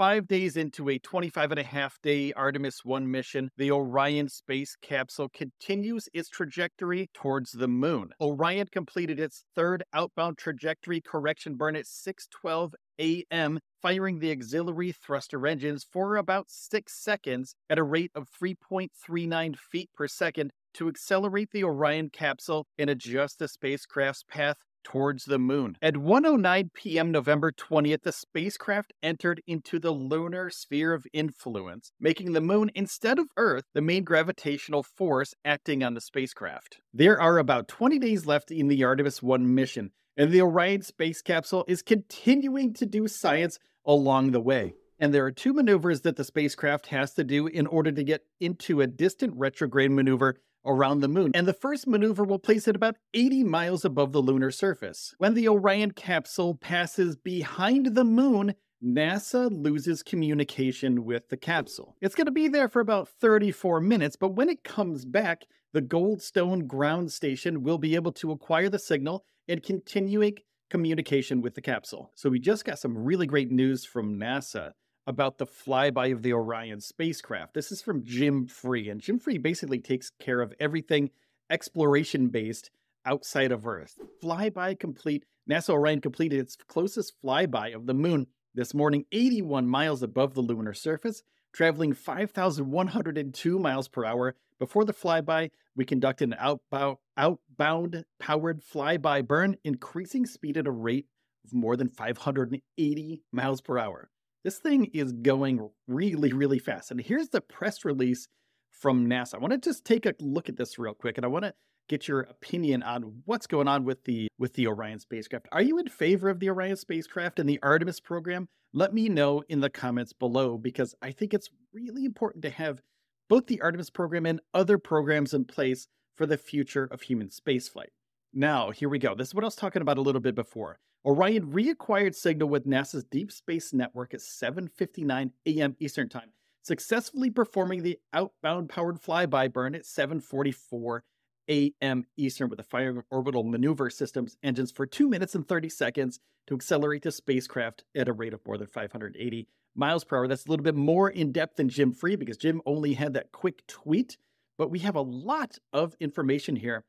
Five days into a 25 and a half day Artemis 1 mission, the Orion space capsule continues its trajectory towards the moon. Orion completed its third outbound trajectory correction burn at 6:12 a.m., firing the auxiliary thruster engines for about 6 seconds at a rate of 3.39 feet per second to accelerate the Orion capsule and adjust the spacecraft's path towards the moon. At 1:09 p.m. November 20th, the spacecraft entered into the lunar sphere of influence, making the moon instead of Earth the main gravitational force acting on the spacecraft. There are about 20 days left in the Artemis 1 mission, and the Orion space capsule is continuing to do science along the way. And there are two maneuvers that the spacecraft has to do in order to get into a distant retrograde maneuver around the moon, and the first maneuver will place it about 80 miles above the lunar surface. When the Orion capsule passes behind the moon, NASA loses communication with the capsule. It's going to be there for about 34 minutes, but when it comes back, the Goldstone ground station will be able to acquire the signal and continuing communication with the capsule. So we just got some really great news from NASA about the flyby of the Orion spacecraft. This is from Jim Free, and Jim Free basically takes care of everything exploration based outside of Earth. Flyby complete. NASA Orion completed its closest flyby of the moon this morning, 81 miles above the lunar surface, traveling 5,102 miles per hour. Before the flyby, we conducted an outbound, outbound powered flyby burn, increasing speed at a rate of more than 580 miles per hour. This thing is going really, really fast. And here's the press release from NASA. I want to just take a look at this real quick, and I want to get your opinion on what's going on with the with the Orion spacecraft. Are you in favor of the Orion spacecraft and the Artemis program? Let me know in the comments below because I think it's really important to have both the Artemis program and other programs in place for the future of human spaceflight. Now, here we go. This is what I was talking about a little bit before. Orion reacquired signal with NASA's Deep Space Network at 7:59 a.m. Eastern Time, successfully performing the outbound powered flyby burn at 7:44 a.m. Eastern with the firing orbital maneuver systems engines for 2 minutes and 30 seconds to accelerate the spacecraft at a rate of more than 580 miles per hour. That's a little bit more in depth than Jim Free because Jim only had that quick tweet, but we have a lot of information here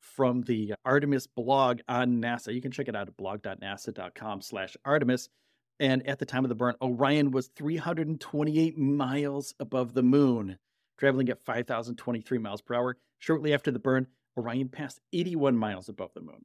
from the Artemis blog on NASA. You can check it out at blog.nasa.com slash Artemis. And at the time of the burn, Orion was 328 miles above the moon, traveling at 5,023 miles per hour. Shortly after the burn, Orion passed 81 miles above the moon,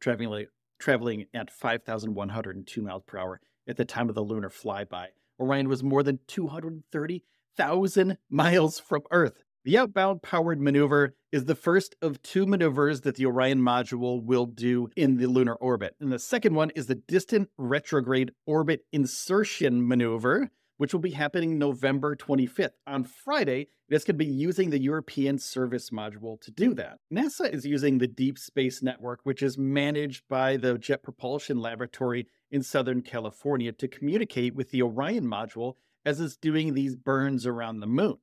traveling, traveling at 5,102 miles per hour at the time of the lunar flyby. Orion was more than 230,000 miles from Earth. The outbound powered maneuver is the first of two maneuvers that the Orion module will do in the lunar orbit. And the second one is the distant retrograde orbit insertion maneuver, which will be happening November 25th. On Friday, this could be using the European Service Module to do that. NASA is using the Deep Space Network, which is managed by the Jet Propulsion Laboratory in Southern California, to communicate with the Orion module as it's doing these burns around the moon.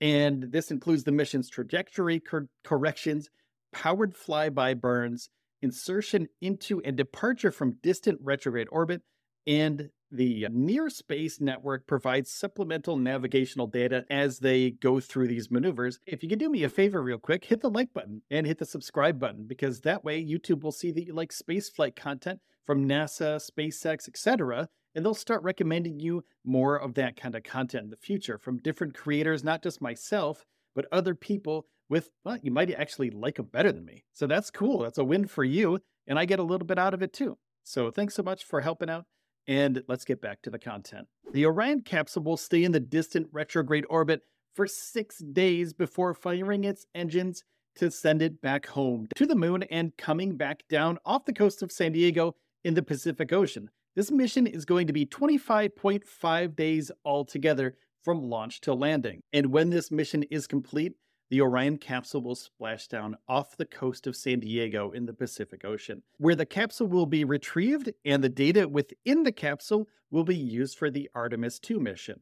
And this includes the mission's trajectory cor- corrections, powered flyby burns, insertion into and departure from distant retrograde orbit, and the Near Space Network provides supplemental navigational data as they go through these maneuvers. If you could do me a favor, real quick, hit the like button and hit the subscribe button because that way YouTube will see that you like spaceflight content from NASA, SpaceX, etc and they'll start recommending you more of that kind of content in the future from different creators, not just myself, but other people with, well, you might actually like them better than me. So that's cool. That's a win for you. And I get a little bit out of it too. So thanks so much for helping out. And let's get back to the content. The Orion capsule will stay in the distant retrograde orbit for six days before firing its engines to send it back home to the moon and coming back down off the coast of San Diego in the Pacific Ocean. This mission is going to be 25.5 days altogether from launch to landing. And when this mission is complete, the Orion capsule will splash down off the coast of San Diego in the Pacific Ocean, where the capsule will be retrieved and the data within the capsule will be used for the Artemis 2 mission.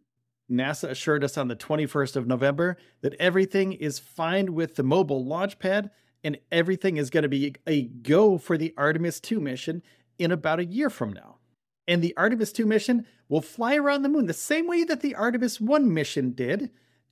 NASA assured us on the 21st of November that everything is fine with the mobile launch pad and everything is going to be a go for the Artemis 2 mission in about a year from now. And the Artemis 2 mission will fly around the moon the same way that the Artemis 1 mission did.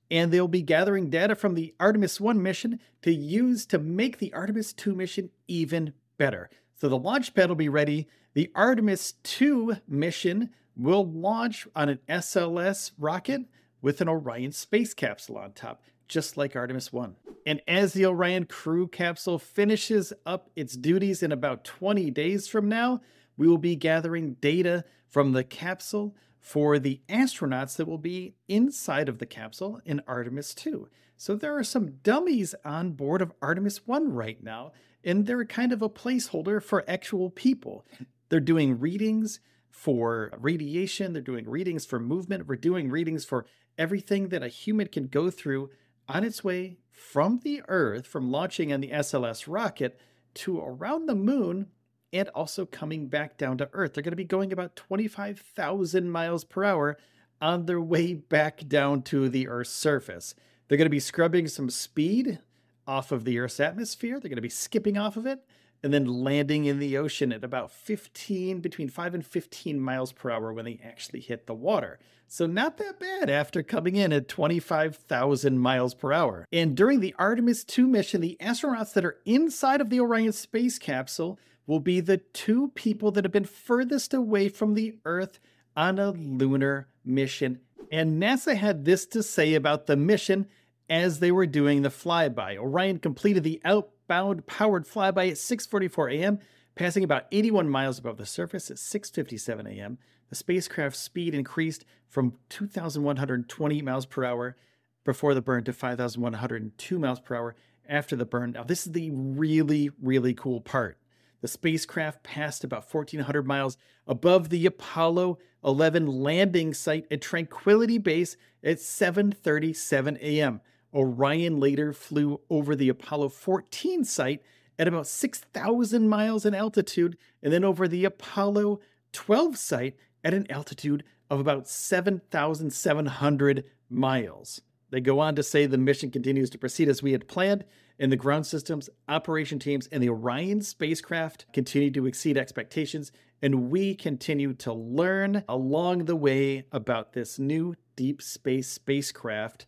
And they'll be gathering data from the Artemis 1 mission to use to make the Artemis 2 mission even better. So the launch pad will be ready. The Artemis 2 mission will launch on an SLS rocket with an Orion space capsule on top, just like Artemis 1. And as the Orion crew capsule finishes up its duties in about 20 days from now, we will be gathering data from the capsule for the astronauts that will be inside of the capsule in Artemis 2. So there are some dummies on board of Artemis 1 right now, and they're kind of a placeholder for actual people. They're doing readings for radiation, they're doing readings for movement, we're doing readings for everything that a human can go through on its way from the Earth, from launching on the SLS rocket to around the moon and also coming back down to Earth. They're going to be going about 25,000 miles per hour on their way back down to the Earth's surface. They're going to be scrubbing some speed off of the Earth's atmosphere. They're going to be skipping off of it and then landing in the ocean at about 15, between 5 and 15 miles per hour when they actually hit the water. So, not that bad after coming in at 25,000 miles per hour. And during the Artemis 2 mission, the astronauts that are inside of the Orion space capsule will be the two people that have been furthest away from the Earth on a lunar mission. And NASA had this to say about the mission as they were doing the flyby. Orion completed the outbound powered flyby at 6:44 a.m., passing about 81 miles above the surface at 6:57 a.m. The spacecraft's speed increased from 2,120 miles per hour before the burn to 5,102 miles per hour after the burn. Now, this is the really, really cool part. The spacecraft passed about 1,400 miles above the Apollo 11 landing site at Tranquility Base at 7:37 a.m. Orion later flew over the Apollo 14 site at about 6,000 miles in altitude and then over the Apollo 12 site at an altitude of about 7,700 miles. They go on to say the mission continues to proceed as we had planned, and the ground systems, operation teams, and the Orion spacecraft continue to exceed expectations, and we continue to learn along the way about this new deep space spacecraft,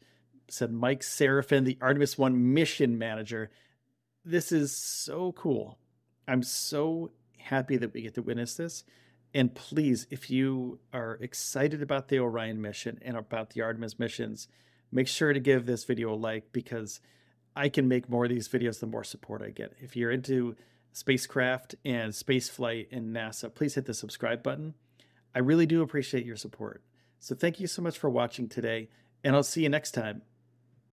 said Mike Sarafin, the Artemis 1 mission manager. This is so cool. I'm so happy that we get to witness this. And please, if you are excited about the Orion mission and about the Artemis missions, make sure to give this video a like because I can make more of these videos the more support I get. If you're into spacecraft and space flight and NASA, please hit the subscribe button. I really do appreciate your support. So thank you so much for watching today, and I'll see you next time